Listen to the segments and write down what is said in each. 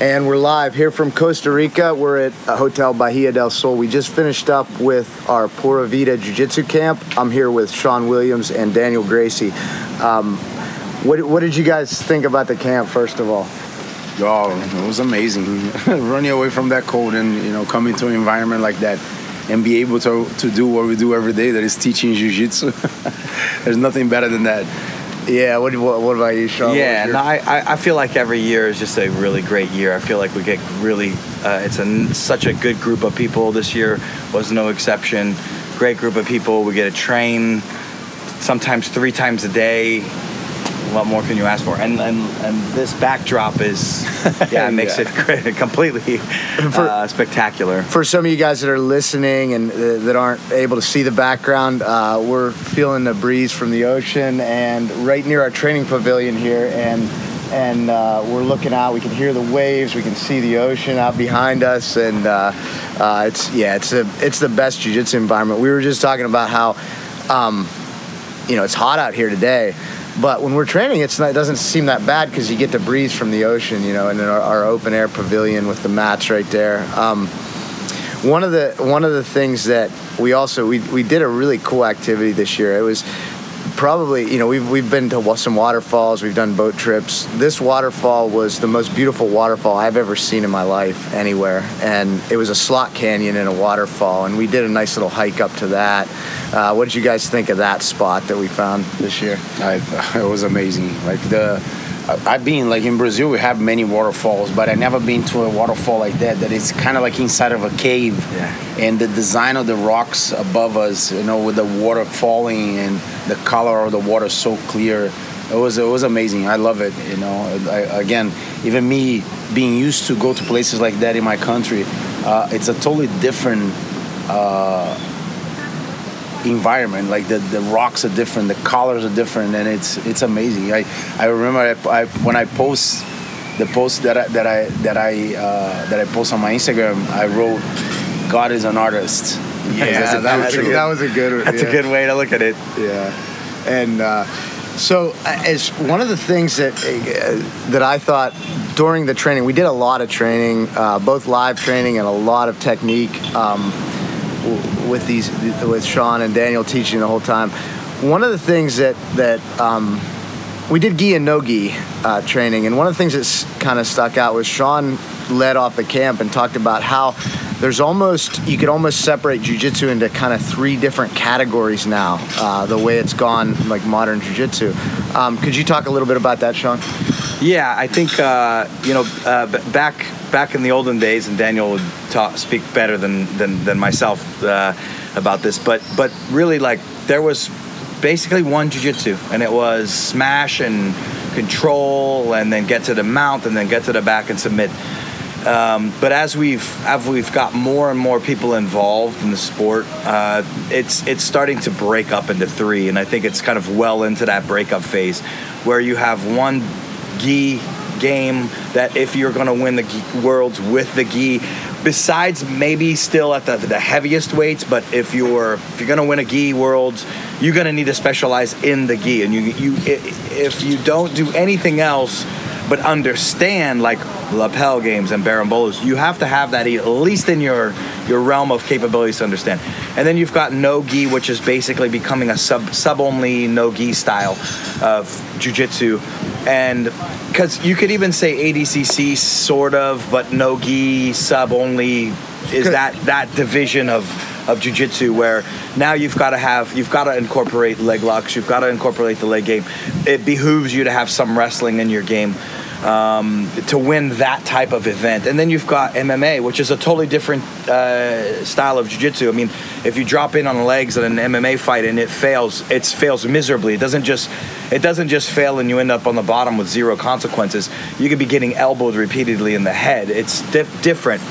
And we're live here from Costa Rica. We're at a Hotel Bahia del Sol. We just finished up with our Pura Vida Jiu Jitsu camp. I'm here with Sean Williams and Daniel Gracie. Um, what, what did you guys think about the camp, first of all? Oh, it was amazing. Running away from that cold and you know coming to an environment like that and be able to, to do what we do every day that is teaching jiu-jitsu. There's nothing better than that. Yeah, what, what, what about you, Sean? Yeah, no, I, I feel like every year is just a really great year. I feel like we get really, uh, it's a, such a good group of people. This year was no exception. Great group of people. We get to train sometimes three times a day what more can you ask for? And and, and this backdrop is yeah, it makes yeah. it completely for, uh, spectacular. For some of you guys that are listening and uh, that aren't able to see the background, uh, we're feeling the breeze from the ocean and right near our training pavilion here, and and uh, we're looking out. We can hear the waves. We can see the ocean out behind us, and uh, uh, it's yeah, it's a it's the best jiu-jitsu environment. We were just talking about how. Um, you know, it's hot out here today, but when we're training, it's not, it doesn't seem that bad because you get to breeze from the ocean, you know, and in our, our open air pavilion with the mats right there. Um, one of the one of the things that we also we, we did a really cool activity this year. It was probably you know we've we've been to some waterfalls, we've done boat trips. This waterfall was the most beautiful waterfall I've ever seen in my life anywhere, and it was a slot canyon in a waterfall, and we did a nice little hike up to that. Uh, what did you guys think of that spot that we found this year? I, it was amazing. Like the I've been like in Brazil, we have many waterfalls, but I never been to a waterfall like that. That it's kind of like inside of a cave, yeah. and the design of the rocks above us, you know, with the water falling and the color of the water so clear. It was it was amazing. I love it. You know, I, again, even me being used to go to places like that in my country, uh, it's a totally different. Uh, environment. Like the, the rocks are different, the colors are different, and it's it's amazing. I I remember I, I when I post the post that I that I that I uh, that I post on my Instagram, I wrote, "God is an artist." Yeah, that, was a, that was a good. That's yeah. a good way to look at it. Yeah, and. Uh, so, as one of the things that uh, that I thought during the training, we did a lot of training, uh, both live training and a lot of technique. Um, with these with Sean and Daniel teaching the whole time. One of the things that that um, we did gi and no gi uh, training, and one of the things that kind of stuck out was Sean led off the camp and talked about how there's almost you could almost separate jujitsu into kind of three different categories now. Uh, the way it's gone, like modern jujitsu. Um, could you talk a little bit about that, Sean? Yeah, I think uh, you know uh, back back in the olden days, and Daniel would talk, speak better than than, than myself uh, about this. But but really, like there was basically one jujitsu, and it was smash and control, and then get to the mount, and then get to the back and submit. Um, but as we've as we've got more and more people involved in the sport, uh, it's it's starting to break up into three, and I think it's kind of well into that breakup phase, where you have one gi game that if you're going to win the gi worlds with the gi, besides maybe still at the, the heaviest weights, but if you're if you're to win a gi world, you're to need to specialize in the gi, and you you if you don't do anything else but understand like lapel games and berimbolos, you have to have that at least in your your realm of capabilities to understand. And then you've got no gi, which is basically becoming a sub sub only no gi style of jujitsu, and because you could even say ADCC sort of, but no gi sub only is that that division of of jiu-jitsu where now you've got to have you've got to incorporate leg locks you've got to incorporate the leg game. It behooves you to have some wrestling in your game um, to win that type of event. And then you've got MMA, which is a totally different uh, style of jiu-jitsu. I mean, if you drop in on legs in an MMA fight and it fails, it fails miserably. It doesn't just it doesn't just fail and you end up on the bottom with zero consequences. You could be getting elbowed repeatedly in the head. It's dif- different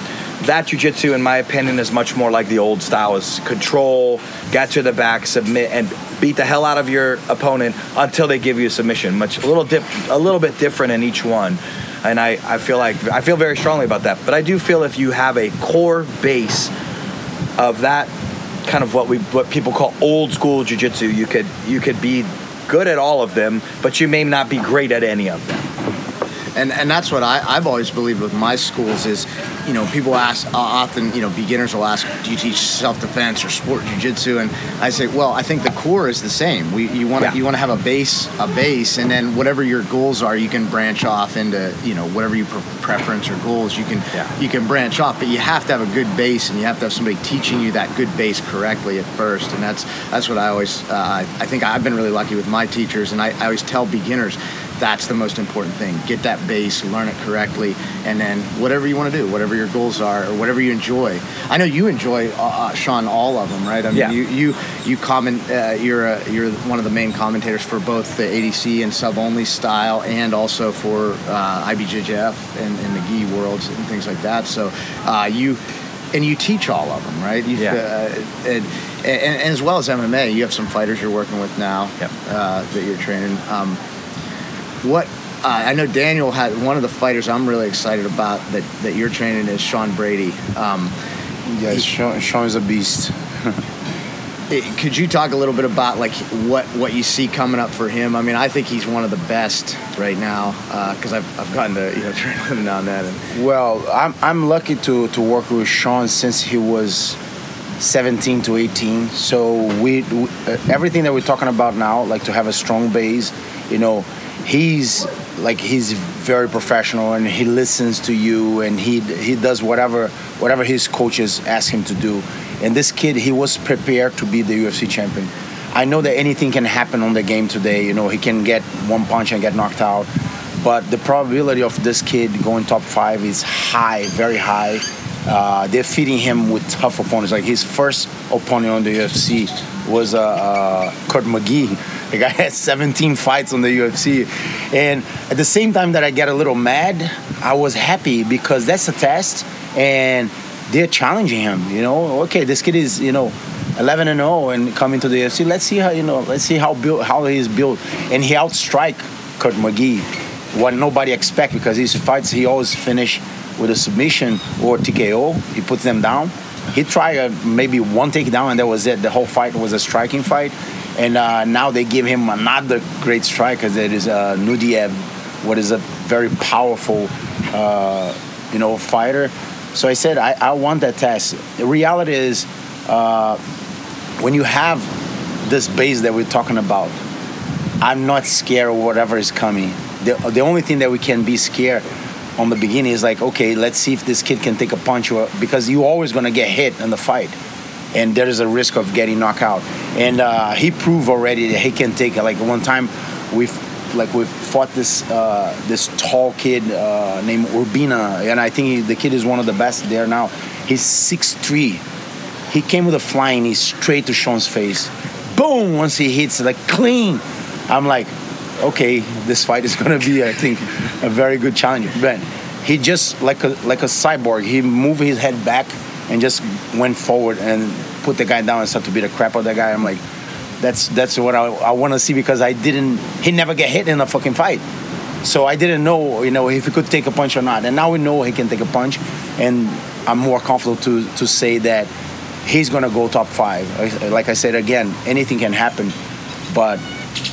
that jiu-jitsu in my opinion is much more like the old style is control get to the back submit and beat the hell out of your opponent until they give you a submission much a little dip a little bit different in each one. And I, I feel like i feel very strongly about that. But i do feel if you have a core base of that kind of what we what people call old school jiu-jitsu you could you could be good at all of them but you may not be great at any of them and and that's what I, I've always believed with my schools is, you know, people ask uh, often, you know, beginners will ask, do you teach self-defense or sport jiu-jitsu? And I say, well, I think the core is the same. We you want to Yeah. you want to have a base a base, and then whatever your goals are, you can branch off into you know whatever your pre- preference or goals. You can Yeah. you can branch off, but you have to have a good base, and you have to have somebody teaching you that good base correctly at first. And that's that's what I always uh, I, I think I've been really lucky with my teachers, and I, I always tell beginners that's the most important thing. Get that base, learn it correctly, and then whatever you want to do, whatever your goals are, or whatever you enjoy. I know you enjoy uh, uh, Sean all of them, right? I mean, Yeah. you you you comment. Uh, you're a, you're one of the main commentators for both the ADCC and sub only style, and also for uh, IBJJF and, and the gi worlds and things like that. So uh, you. And you teach all of them, right? You, Yeah. uh, and, and, and as well as MMA, you have some fighters you're working with now Yep. uh, that you're training. Um, what uh, I know, Daniel had one of the fighters I'm really excited about that, that you're training is Sean Brady. Um, Yeah, Sean, Sean is a beast. it- could you talk a little bit about like what what you see coming up for him? I mean, I think he's one of the best right now because I've, I've gotten to you know train with him now and then. And, Well, I'm, I'm lucky to, to work with Sean since he was 17 to 18. So we, we uh, everything that we're talking about now, like to have a strong base, you know, he's like he's very professional and he listens to you and he he does whatever whatever his coaches ask him to do. And this kid, he was prepared to be the UFC champion. I know that anything can happen on the game today. You know, he can get one punch and get knocked out. But the probability of this kid going top five is high, very high. Uh, they're feeding him with tough opponents. Like his first opponent on the UFC was uh, uh, Court McGee. The guy had 17 fights on the UFC. And at the same time that I get a little mad, I was happy because that's a test. And they're challenging him. You know, okay, this kid is you know 11 and 0 and coming to the UFC. Let's see how you know. Let's see how built how he's built, and he outstrike Court McGee, what nobody expect because his fights he always finish with a submission or TKO. He puts them down. He tried uh, maybe one takedown and that was it. The whole fight was a striking fight, and uh, now they give him another great striker that is uh, Naurdiev, what is a very powerful, uh, you know, fighter. So I said, I, I want that test. The reality is, uh, when you have this base that we're talking about, I'm not scared of whatever is coming. The, the only thing that we can be scared on the beginning is like, okay, let's see if this kid can take a punch, or, because you're always to get hit in the fight. And there is a risk of getting knocked out. And uh, he proved already that he can take it. Like one time, we've like we fought this uh, this tall kid uh, named Urbina, and I think he, the kid is one of the best there now. He's 6'3". He came with a flying knee straight to Sean's face. Boom! Once he hits, like clean. I'm like, okay, this fight is gonna be, I think, a very good challenge. But he just like a like a cyborg. He moved his head back and just went forward and put the guy down and started to beat the crap out of that guy. I'm like, that's that's what I, I want to see because I didn't. He never get hit in a fucking fight. So I didn't know, you know, if he could take a punch or not. And now we know he can take a punch, and I'm more comfortable to to say that he's gonna go top five. Like I said again, anything can happen, but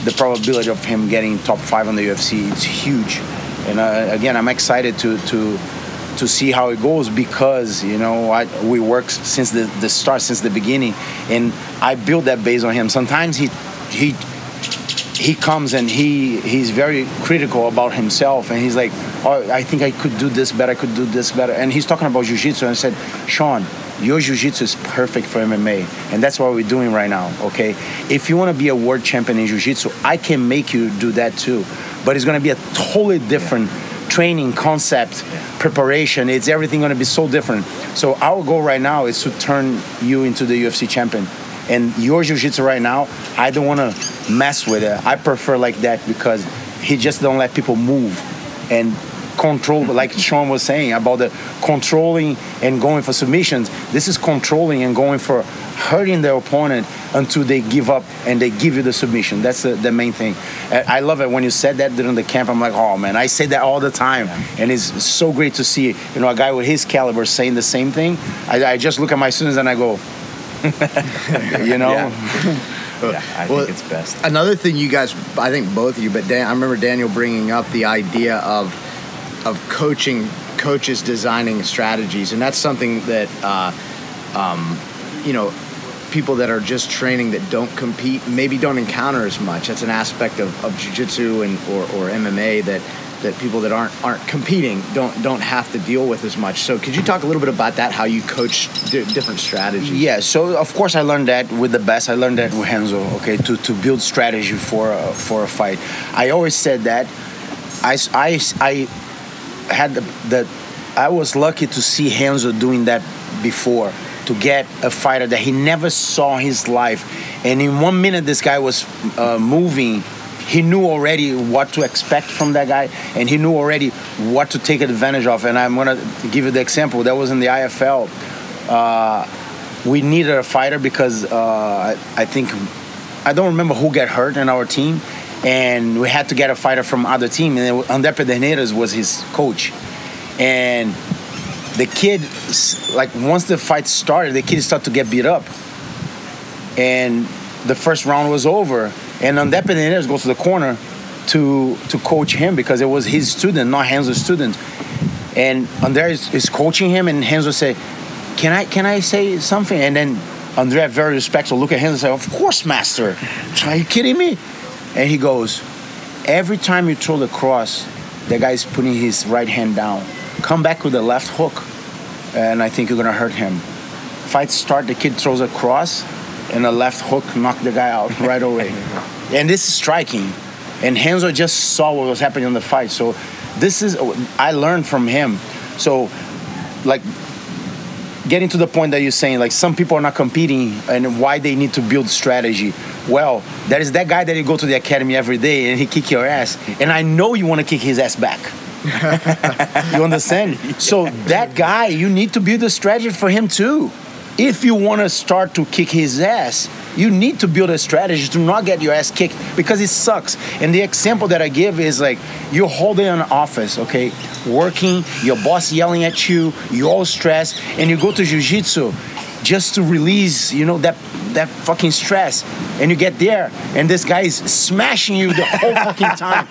the probability of him getting top five on the UFC is huge. And uh, again, I'm excited to to to see how it goes because you know I, we work since the, the start, since the beginning, and I build that base on him. Sometimes he he he comes and he he's very critical about himself and he's like oh i think i could do this better i could do this better. And he's talking about jiu-jitsu and i said sean your jiu-jitsu is perfect for mma and that's what we're doing right now okay? If you want to be a world champion in jiu-jitsu i can make you do that too but it's going to be a totally different training concept preparation it's everything going to be so different. So our goal right now is to turn you into the ufc champion. And your jiu-jitsu right now i don't want to mess with it. I prefer like that because he just don't let people move. And control like sean was saying about the controlling and going for submissions this is controlling and going for hurting the opponent until they give up and they give you the submission. That's the, the main thing. I- i love it when you said that during the camp. I'm like oh man i say that all the time. And it's so great to see you know a guy with his caliber saying the same thing. I, I just look at my students and i go you know? Yeah. Yeah, I Well, think it's best. Another thing you guys, I think both of you, but Dan, I remember Daniel bringing up the idea of of coaching coaches designing strategies, and that's something that uh, um, you know people that are just training that don't compete maybe don't encounter as much. That's an aspect of, of jiu-jitsu and or, or MMA that that people that aren't aren't competing don't don't have to deal with as much. So could you talk a little bit about that? How you coach d- different strategies? Yeah. So of course I learned that with the best. I learned that with Renzo. Okay, to, to build strategy for a, for a fight. I always said that. I I, I had the, the I was lucky to see Renzo doing that before to get a fighter that he never saw his life, and in one minute this guy was uh, moving he knew already what to expect from that guy, and he knew already what to take advantage of. And I'm gonna give you the example that was in the IFL. Uh, we needed a fighter because uh, I, I think I don't remember who got hurt in our team, and we had to get a fighter from other team. And André Pederneiras was his coach, and the kid, like once the fight started, the kid started to get beat up, and the first round was over and André Pederneiras goes to the corner to to coach him because it was his student, not Renzo's student. And André is, is coaching him, and Renzo say, "Can I can I say something?" And then André, very respectful, look at him and say, "Of course, master. Are you kidding me?" And he goes, "Every time you throw the cross, the guy's putting his right hand down. Come back with the left hook, and I think you're gonna hurt him." Fight start, the kid throws a cross and a left hook knocked the guy out right away. and this is striking. And Renzo just saw what was happening in the fight. So this is I learned from him. So like getting to the point that you're saying, like some people are not competing and why they need to build strategy. Well, there is that guy that you go to the academy every day and he kick your ass, and I know you want to kick his ass back. you understand? So that guy, you need to build a strategy for him too if you want to start to kick his ass, you need to build a strategy to not get your ass kicked because it sucks. And the example that I give is like you're holding an office, okay, working, your boss yelling at you, you're all stressed, and you go to jiu-jitsu just to release, you know, that that fucking stress. And you get there, and this guy is smashing you the whole fucking time.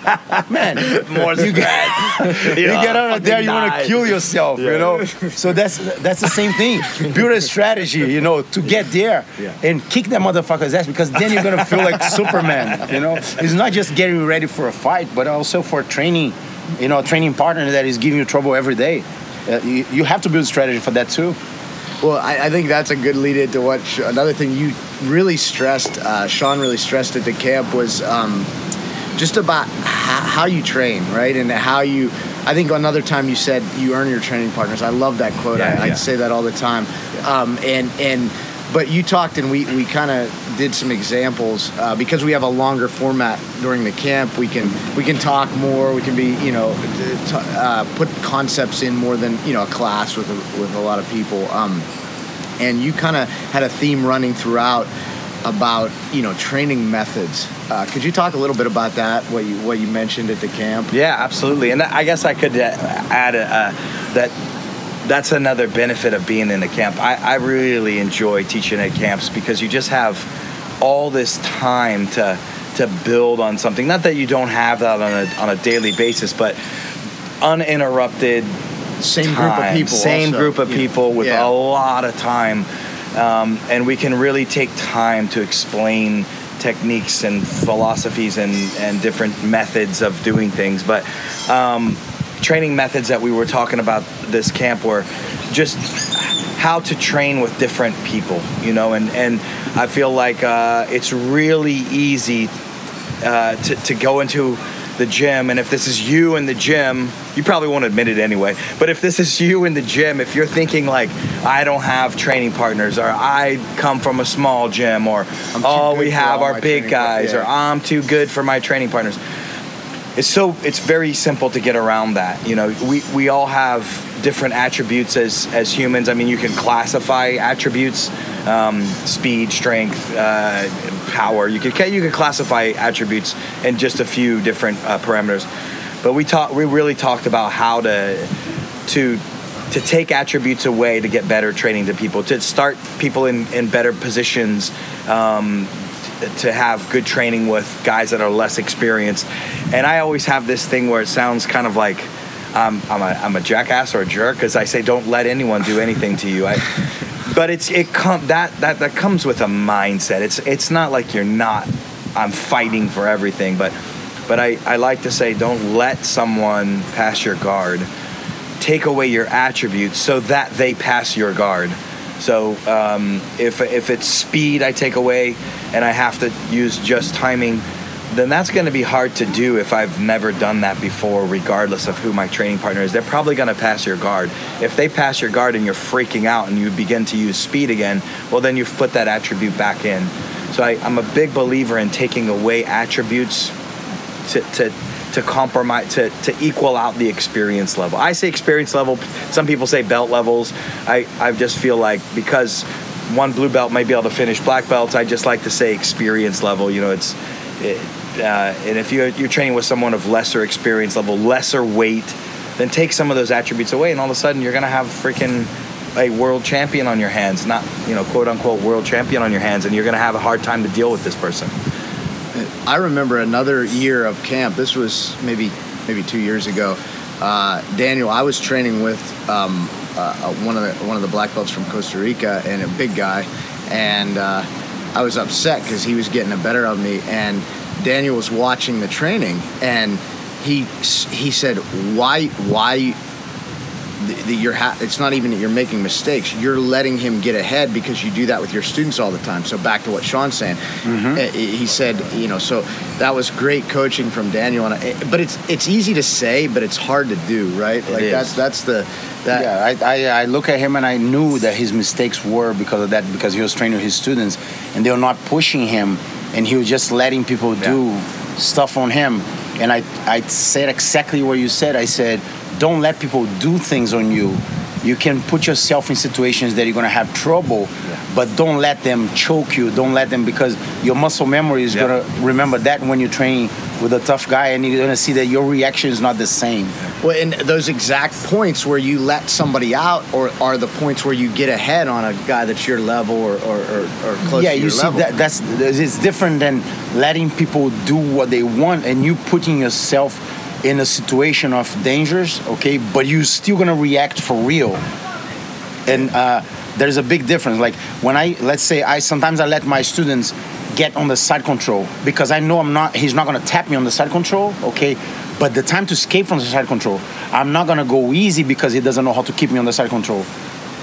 Man, more you get, you get out of there, you want to kill yourself, yeah. you know. So that's that's the same thing. Build a strategy, you know, to get there yeah. and kick that motherfucker's ass because then you're gonna feel like Superman. You know, it's not just getting ready for a fight, but also for training. You know, a training partner that is giving you trouble every day. Uh, you, you have to build strategy for that too. Well, I, I, think that's a good lead into what sh- another thing you really stressed, uh, Sean really stressed at the camp was um, just about how, how, you train, right? And how you, I think another time you said you earn your training partners. I love that quote. Yeah, I, yeah. I, say that all the time. Um, and, and, but you talked and we, we kind of did some examples uh, because we have a longer format during the camp we can we can talk more we can be you know t- uh, put concepts in more than you know a class with a, with a lot of people. Um, and you kind of had a theme running throughout about you know training methods. Uh, could you talk a little bit about that what you what you mentioned at the camp? Yeah absolutely. And i guess i could uh, add a, uh, that that's another benefit of being in a camp. I, I really enjoy teaching at camps because you just have all this time to to build on something. Not that you don't have that on a on a daily basis, but uninterrupted same time, group of people same also. group of people with yeah. a lot of time um, and we can really take time to explain techniques and philosophies and, and different methods of doing things but um, training methods that we were talking about this camp were just how to train with different people, you know, and, and I feel like uh, it's really easy uh, to, to go into the gym and if this is you in the gym you probably won't admit it anyway but if this is you in the gym if you're thinking like i don't have training partners or i come from a small gym or oh we have our big guys yeah. or i'm too good for my training partners it's so it's very simple to get around that. You know, we, we all have different attributes as as humans. I mean, you can classify attributes, um, speed, strength, uh, power. You can you can classify attributes in just a few different uh, parameters. But we talked we really talked about how to to to take attributes away to get better training to people, to start people in, in better positions, um, to have good training with guys that are less experienced. And I always have this thing where it sounds kind of like um, I'm, a, I'm a jackass or a jerk because I say don't let anyone do anything to you. I, but it's it that that that comes with a mindset. It's it's not like you're not. I'm fighting for everything, but but I, I like to say don't let someone pass your guard. Take away your attributes so that they pass your guard. So um, if if it's speed I take away and I have to use just timing, then that's going to be hard to do if I've never done that before, regardless of who my training partner is. They're probably going to pass your guard. If they pass your guard and you're freaking out and you begin to use speed again, well, then you've put that attribute back in. So I, I'm a big believer in taking away attributes to, to to compromise to, to equal out the experience level. I say experience level. Some people say belt levels. I, I just feel like because one blue belt may be able to finish black belts, I just like to say experience level. You know, it's it, uh, and if you're you're training with someone of lesser experience level, lesser weight, then take some of those attributes away, and all of a sudden you're gonna have freaking a world champion on your hands, not you know quote unquote world champion on your hands, and you're gonna have a hard time to deal with this person. I remember another year of camp. This was maybe maybe two years ago. Uh, Daniel, I was training with um, uh, uh, one of the one of the black belts from Costa Rica and a big guy, and uh, I was upset because he was getting the better of me. And Daniel was watching the training, and he he said, "Why why that you're ha- it's not even that you're making mistakes you're letting him get ahead because you do that with your students all the time so back to what sean's saying mm-hmm. Eh, eh, he said you know so that was great coaching from daniel and I, eh, but it's it's easy to say but it's hard to do right like that's that's the that yeah I, I, I look at him and i knew that his mistakes were because of that because he was training his students and they were not pushing him and he was just letting people yeah. do stuff on him and i i said exactly what you said i said don't let people do things on you. You can put yourself in situations that you're gonna have trouble, yeah. but don't let them choke you. Don't let them because your muscle memory is yep. gonna remember that when you're training with a tough guy, and you're gonna see that your reaction is not the same. Well, and those exact points where you let somebody out, or are the points where you get ahead on a guy that's your level or or, or, or close yeah, to your you see level. that that's it's different than letting people do what they want and you putting yourself in a situation of dangers, okay, but you're still gonna react for real. And uh, there's a big difference. Like when I, let's say, I sometimes I let my students get on the side control because I know I'm not, he's not gonna tap me on the side control, okay. But the time to escape from the side control, I'm not gonna go easy because he doesn't know how to keep me on the side control.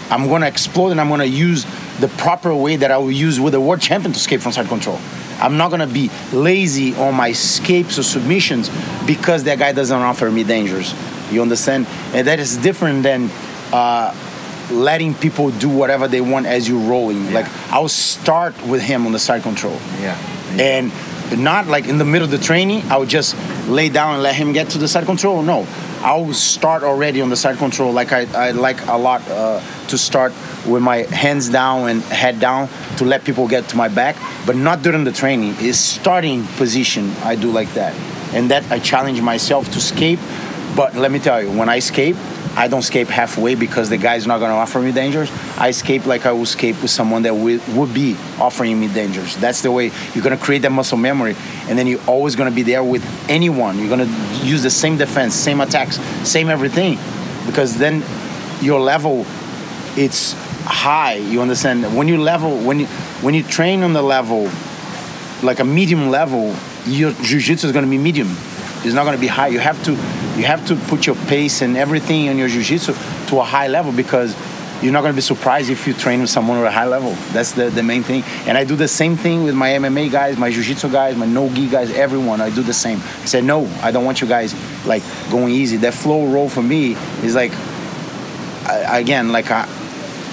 I'm gonna explode and I'm gonna use the proper way that I will use with a world champion to escape from side control. I'm not gonna be lazy on my escapes or submissions because that guy doesn't offer me dangers. You understand? And that is different than uh, letting people do whatever they want as you're rolling. Yeah. Like I'll start with him on the side control. Yeah. And not like in the middle of the training, I would just lay down and let him get to the side control. No, I'll start already on the side control. Like I, I like a lot uh, to start with my hands down and head down to let people get to my back, but not during the training. Is starting position I do like that, and that I challenge myself to escape. But let me tell you, when I escape, I don't escape halfway because the guy's not going to offer me dangers. I escape like I would escape with someone that will, would be offering me dangers. That's the way you're going to create that muscle memory, and then you're always going to be there with anyone. You're going to use the same defense, same attacks, same everything, because then your level, it's high. You understand? When you level, when you when you train on the level, like a medium level, your jiu-jitsu is going to be medium. It's not going to be high. You have to you have to put your pace and everything on your jiu-jitsu to a high level because you're not going to be surprised if you train with someone at a high level. That's the, the main thing. And I do the same thing with my MMA guys, my jiu-jitsu guys, my no-gi guys, everyone. I do the same. I said, no, I don't want you guys like going easy. That flow roll for me is like, I, again, like I,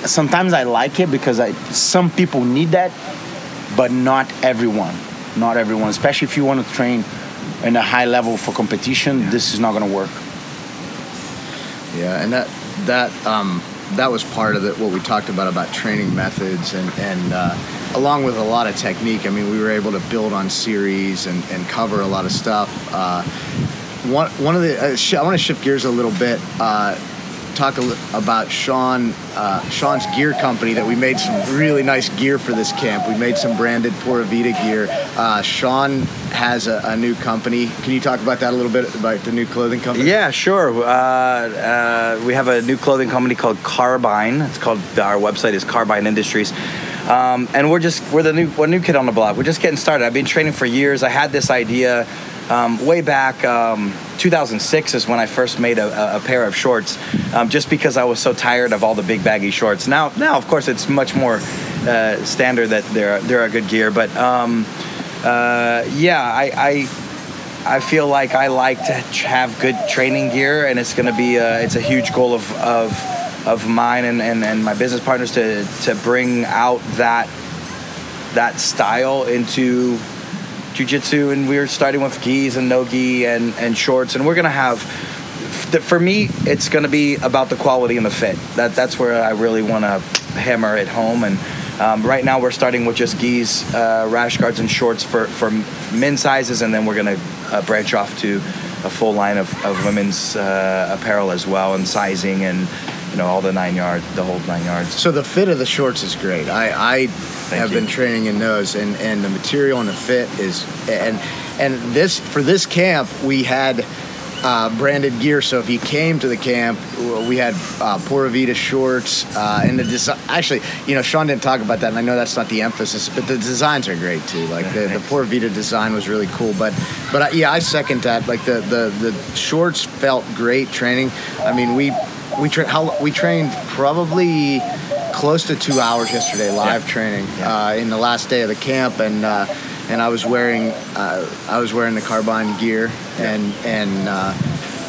sometimes I like it because I some people need that, but not everyone. Not everyone, especially if you want to train in a high level for competition. Yeah. This is not going to work. Yeah, and that that um, that was part of it. What we talked about about training methods and and uh, along with a lot of technique. I mean, we were able to build on series and, and cover a lot of stuff. Uh, one one of the uh, sh- I want to shift gears a little bit. Talk li- about Sean, uh, Sean's gear company that we made some really nice gear for this camp. We made some branded Pura gear. Uh, Sean has a, a new company. Can you talk about that a little bit about the new clothing company? Yeah, sure. Uh, uh, we have a new clothing company called Carbine. It's called our website is Carbine Industries, um, and we're just we're the new we're new kid on the block. We're just getting started. I've been training for years. I had this idea um, way back. Um, 2006 is when I first made a, a pair of shorts, um, just because I was so tired of all the big baggy shorts. Now, now of course, it's much more uh, standard that they're they're a good gear, but. Um, uh, yeah, I, I I feel like I like to have good training gear, and it's to be a, it's a huge goal of of, of mine and, and, and my business partners to to bring out that that style into jiu-jitsu and we're starting with gis and no gi and, and shorts and we're going to have for me it's going to be about the quality and the fit. That that's where i really want to hammer it home and um, right now, we're starting with just gis, uh, rash guards, and shorts for, for men's sizes, and then we're going to uh, branch off to a full line of, of women's uh, apparel as well, and sizing, and you know all the nine yards, the whole nine yards. So the fit of the shorts is great. I, I have you. been training in those, and, and the material and the fit is and and this for this camp we had uh, branded gear. So if you came to the camp, we had uh, Pura Vida shorts uh, and the design. Actually, you know, Sean didn't talk about that, and I know that's not the emphasis, but the designs are great too. Like the, the Pura Vida design was really cool. But but uh, yeah, I second that. Like the the the shorts felt great training. I mean, we we tra- how we trained probably close to two hours yesterday live Yeah. training Yeah. uh, in the last day of the camp and uh, and I was wearing uh, I was wearing the carbine gear and and uh,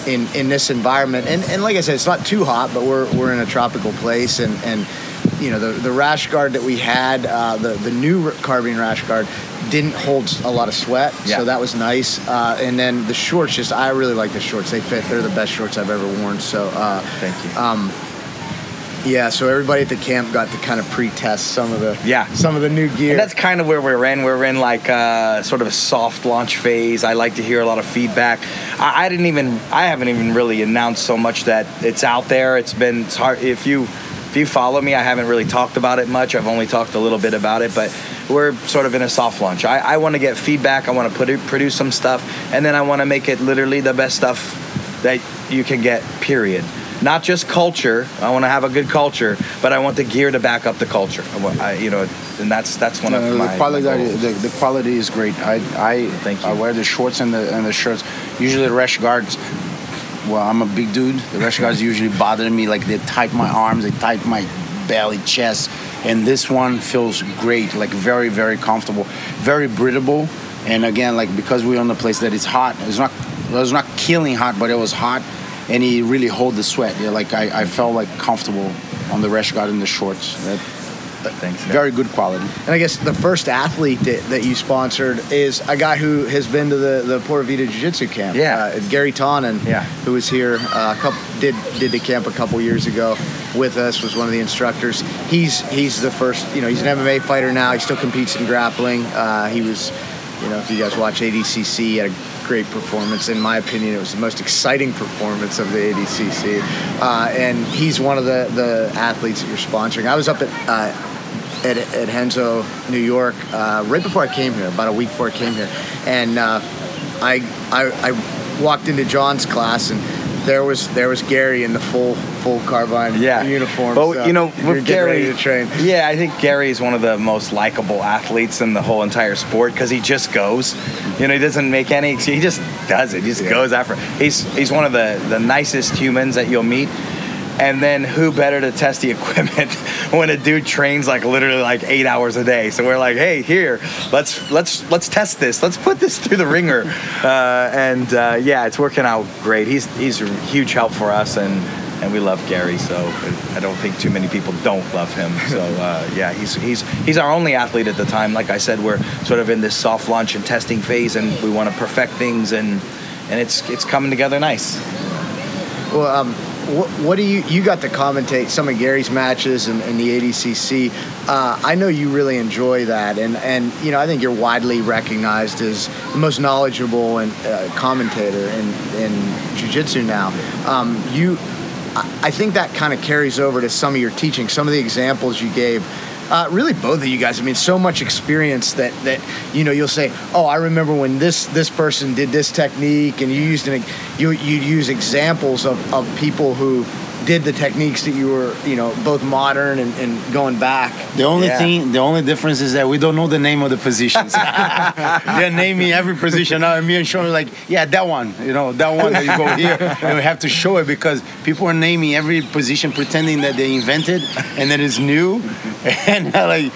in in this environment and, and like I said it's not too hot but we're we're in a tropical place and and you know the the rash guard that we had uh, the the new carbine rash guard didn't hold a lot of sweat Yeah. so that was nice uh, and then the shorts just I really like the shorts they fit they're the best shorts I've ever worn so uh, Thank you. um, yeah, so everybody at the camp got to kind of pre-test some of the Yeah. some of the new gear. And that's kind of where we're in. We're in like uh, sort of a soft launch phase. I like to hear a lot of feedback. I, I didn't even, I haven't even really announced so much that it's out there. It's been it's hard. If you, if you follow me, I haven't really talked about it much. I've only talked a little bit about it, but we're sort of in a soft launch. I, I want to get feedback. I want to put it, produce some stuff, and then I want to make it literally the best stuff that you can get. Period. Not just culture. I want to have a good culture, but I want the gear to back up the culture. I, want- I- you know, and that's that's one of Uh, my the quality my the, the quality is great. I I Thank you. I wear the shorts and the and the shirts. Usually the rash guards. Well, I'm a big dude. The rash guards usually bother me. Like they tight my arms, they tight my belly, chest, and this one feels great. Like very very comfortable, very breathable. And again, like because we're on the place that is hot, it's not it was not killing hot, but it was hot, and he really hold the sweat. Yeah, like I, I felt like comfortable on the rash guard and the shorts. That, Thanks. very good quality. And I guess the first athlete that, that you sponsored is a guy who has been to the, the Pura Vida Jiu Jitsu camp. Yeah. Uh, Garry Tonon, Yeah. who was here uh, couple, did did the camp a couple years ago with us, was one of the instructors. He's he's the first, you know, he's an MMA fighter now. He still competes in grappling. Uh, he was, you know, if you guys watch ADCC, he had a great performance. In my opinion, it was the most exciting performance of the ADCC. Uh, and he's one of the, the athletes that you're sponsoring. I was up at uh, at, at Renzo, New York, uh, right before I came here, about a week before I came here, and uh, I, I I walked into John's class and there was there was Garry in the full full carbine yeah. uniform. But so you know, with Garry, to train. yeah, I think Garry is one of the most likable athletes in the whole entire sport because he just goes. You know, he doesn't make any. He just does it. He just Yeah. goes after. It. He's he's one of the the nicest humans that you'll meet. And then who better to test the equipment when a dude trains like literally like eight hours a day? So we're like, hey, here, let's let's let's test this. Let's put this through the ringer. Uh, and uh, yeah, it's working out great. He's he's a huge help for us, and and we love Garry. So I don't think too many people don't love him. So uh, yeah, he's he's he's our only athlete at the time. Like I said, we're sort of in this soft launch and testing phase, and we want to perfect things, and and it's it's coming together nice. Well, um, what, what do you you got to commentate some of Garry's matches and, and the ADCC? Uh, I know you really enjoy that, and and you know I think you're widely recognized as the most knowledgeable and uh, commentator in in jiu-jitsu now. Um, you I think that kind of carries over to some of your teaching, some of the examples you gave. Uh, really, both of you guys. I mean, so much experience that that you know you'll say, "Oh, I remember when this this person did this technique," and you used an you you use examples of, of people who did the techniques that you were, you know, both modern and, and going back. The only yeah. thing, the only difference is that we don't know the name of the positions. They're naming every position. Now, me and Sean are like, yeah, that one, you know, that one that you go here, and we have to show it because people are naming every position, pretending that they invented and that it's new, and like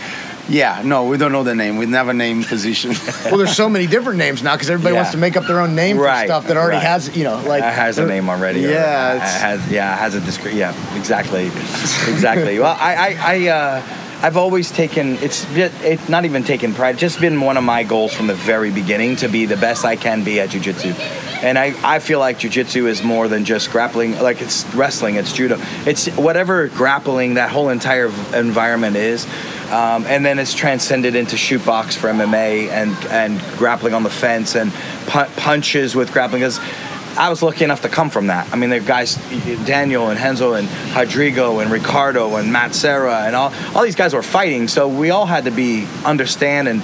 yeah, no, we don't know the name. We never name position. well, there's so many different names now because everybody yeah. wants to make up their own name right. for stuff that already right. has, you know, like it has a name already. Yeah, it has yeah, it has a discrete. Yeah, exactly, exactly. well, I, I, I uh, I've always taken it's it's not even taken pride. Just been one of my goals from the very beginning to be the best I can be at jujitsu, and I, I feel like jujitsu is more than just grappling. Like it's wrestling, it's judo, it's whatever grappling that whole entire environment is. Um, and then it's transcended into shoot box for MMA and and grappling on the fence and pu- punches with grappling. Because I was lucky enough to come from that. I mean, the guys, Daniel and Renzo and Rodrigo and Ricardo and Matt Serra and all all these guys were fighting. So we all had to be understand and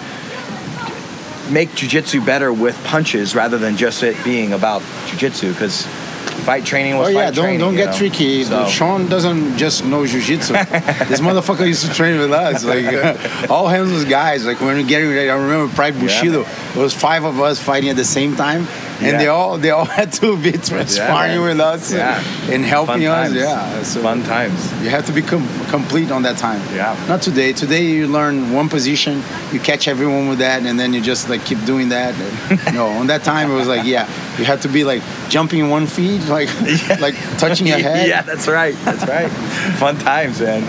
make jujitsu better with punches rather than just it being about jujitsu because fight training was oh, yeah, don't, training, don't get know? tricky. So. Sean doesn't just know jiu-jitsu. this motherfucker used to train with us. Like all hands was guys. Like when we getting ready, I remember Pride Bushido. Yeah, it was five of us fighting at the same time and they all they all had to be sparring yeah, with us yeah. and, helping Fun us. Times. Yeah, so Fun times. You have to be com- complete on that time. Yeah. Not today. Today you learn one position, you catch everyone with that, and then you just like keep doing that. And, no, on that time it was like yeah, you had to be like jumping one feet, like like touching your head. yeah, that's right. That's right. Fun times, man.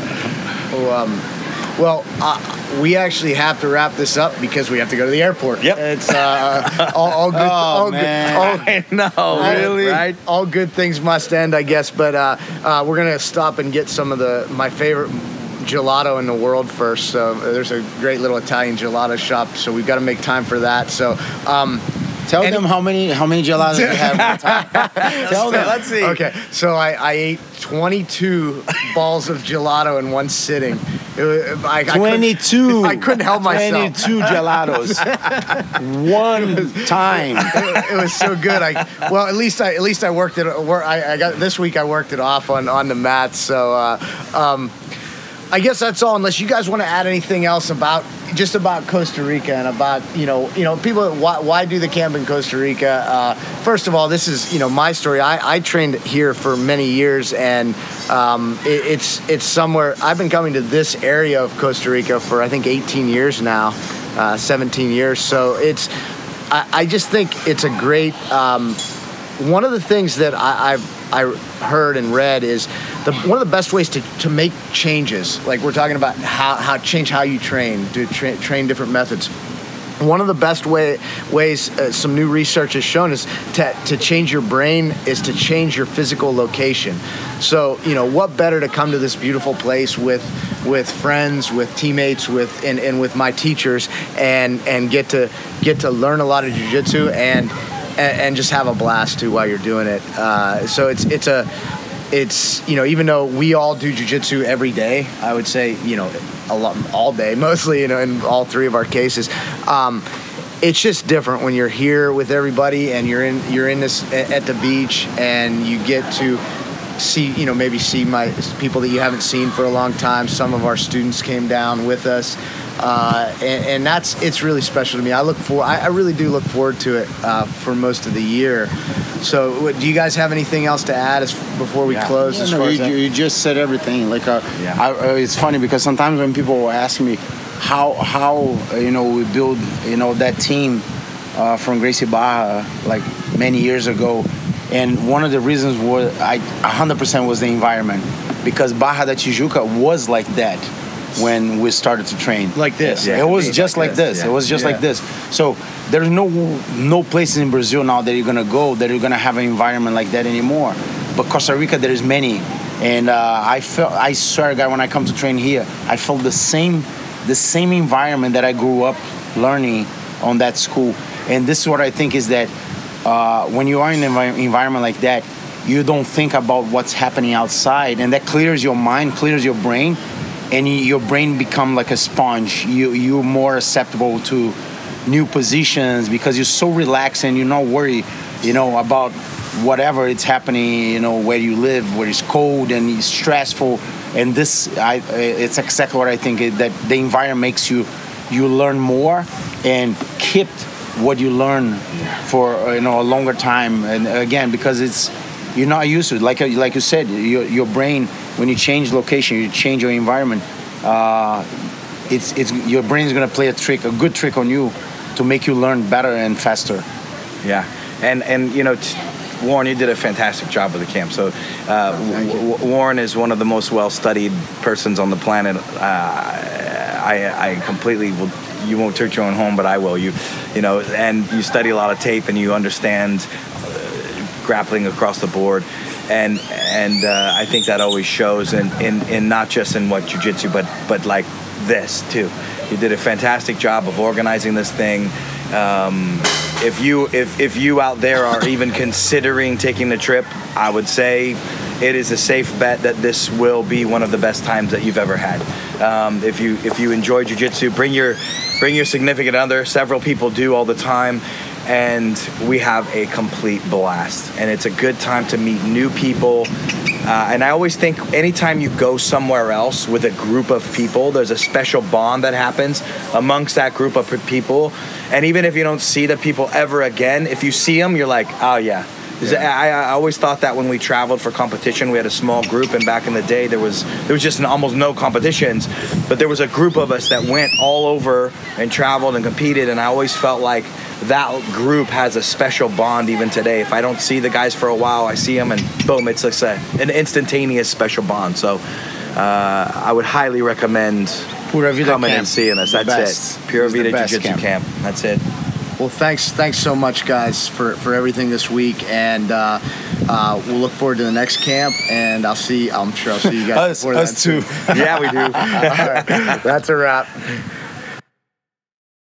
Oh, um, well, uh, we actually have to wrap this up because we have to go to the airport. Yep. It's uh, all, all, good. oh, all man. Good, all, no, really? Right? All good things must end, I guess. But uh, uh, we're gonna stop and get some of the my favorite gelato in the world first. So there's a great little Italian gelato shop. So we've got to make time for that. So. Um, Tell Any, them how many how many gelatos you have. Tell them. Let's see. Okay, so I, I ate 22 balls of gelato in one sitting. Was, I, 22. I couldn't help myself. 22 gelatos. one time. It, it, was so good. I well, at least I at least I worked it. I, I got this week. I worked it off on on the mats. So. Uh, um, I guess that's all. Unless you guys want to add anything else about just about Costa Rica and about you know you know people why, why do the camp in Costa Rica? Uh, first of all, this is you know my story. I, I trained here for many years and um, it, it's it's somewhere I've been coming to this area of Costa Rica for I think 18 years now, uh, 17 years. So it's I, I, just think it's a great. Um, one of the things that I, I've I heard and read is the one of the best ways to, to make changes. Like we're talking about how, how change how you train, to tra- train different methods. One of the best way, ways uh, some new research has shown is to, to change your brain is to change your physical location. So you know what better to come to this beautiful place with with friends, with teammates, with and, and with my teachers, and and get to get to learn a lot of jujitsu and and, just have a blast too while you're doing it. Uh, so it's it's a it's you know even though we all do jujitsu every day, I would say you know a lot all day mostly you know in all three of our cases. Um, it's just different when you're here with everybody and you're in you're in this at the beach and you get to see you know maybe see my people that you haven't seen for a long time. Some of our students came down with us uh, and, and, that's it's really special to me. I look for I, I really do look forward to it uh, for most of the year. So, what, do you guys have anything else to add as, before we yeah. close? Yeah, no, you, you, just said everything. Like, uh, yeah. I, uh, it's funny because sometimes when people ask me how how you know we build you know that team uh, from Gracie Barra like many years ago, and one of the reasons was I 100% was the environment because Barra da Tijuca was like that when we started to train. Like this. Yeah, it was just like, like this. this. Yeah. It was just yeah. like this. So there's no no places in Brazil now that you're gonna go that you're gonna have an environment like that anymore. But Costa Rica, there is many, and uh, I felt I swear, God, when I come to train here, I felt the same the same environment that I grew up learning on that school. And this is what I think is that uh, when you are in an environment like that, you don't think about what's happening outside, and that clears your mind, clears your brain, and your brain become like a sponge. You you're more acceptable to new positions because you're so relaxed and you're not worried, you know, about whatever it's happening, you know, where you live, where it's cold and it's stressful. And this, I, eh, it's exactly what I think eh, that the environment makes you you learn more and keep what you learn for you know a longer time. And again, because it's you're not used to it. Like like you said, your your brain when you change location, you change your environment. Uh, it's it's your brain's gonna play a trick, a good trick on you, to make you learn better and faster. Yeah, and and you know. T- Warren, you did a fantastic job with the camp. So, uh, w- Warren is one of the most well-studied persons on the planet. Uh, I, I completely will. You won't toot your own home, but I will. You, you know, and you study a lot of tape and you understand uh, grappling across the board and and uh, I think that always shows in, in, in not just in what jujitsu, but but like this too. You did a fantastic job of organizing this thing. Um, if you if, if you out there are even considering taking the trip, I would say it is a safe bet that this will be one of the best times that you've ever had. Um, if you if you enjoy jujitsu, bring your bring your significant other. Several people do all the time and we have a complete blast. And it's a good time to meet new people. Uh, and I always think anytime you go somewhere else with a group of people, there's a special bond that happens amongst that group of people. And even if you don't see the people ever again, if you see them, you're like, oh yeah. Yeah. I, I, always thought that when we traveled for competition, we had a small group, and back in the day, there was there was just almost no competitions, but there was a group of us that went all over and traveled and competed, and I always felt like that group has a special bond even today. If I don't see the guys for a while, I see them and boom, it's like a, an instantaneous special bond. So uh, I would highly recommend Pura Vida coming camp. and seeing us. That's it. Pura Vida Jiu Jitsu camp. camp. That's it. Well, thanks, thanks so much, guys, for, for everything this week, and uh, uh, we'll look forward to the next camp. And I'll see. I'm sure I'll see you guys. us, us too. yeah, we do. All right, that's a wrap.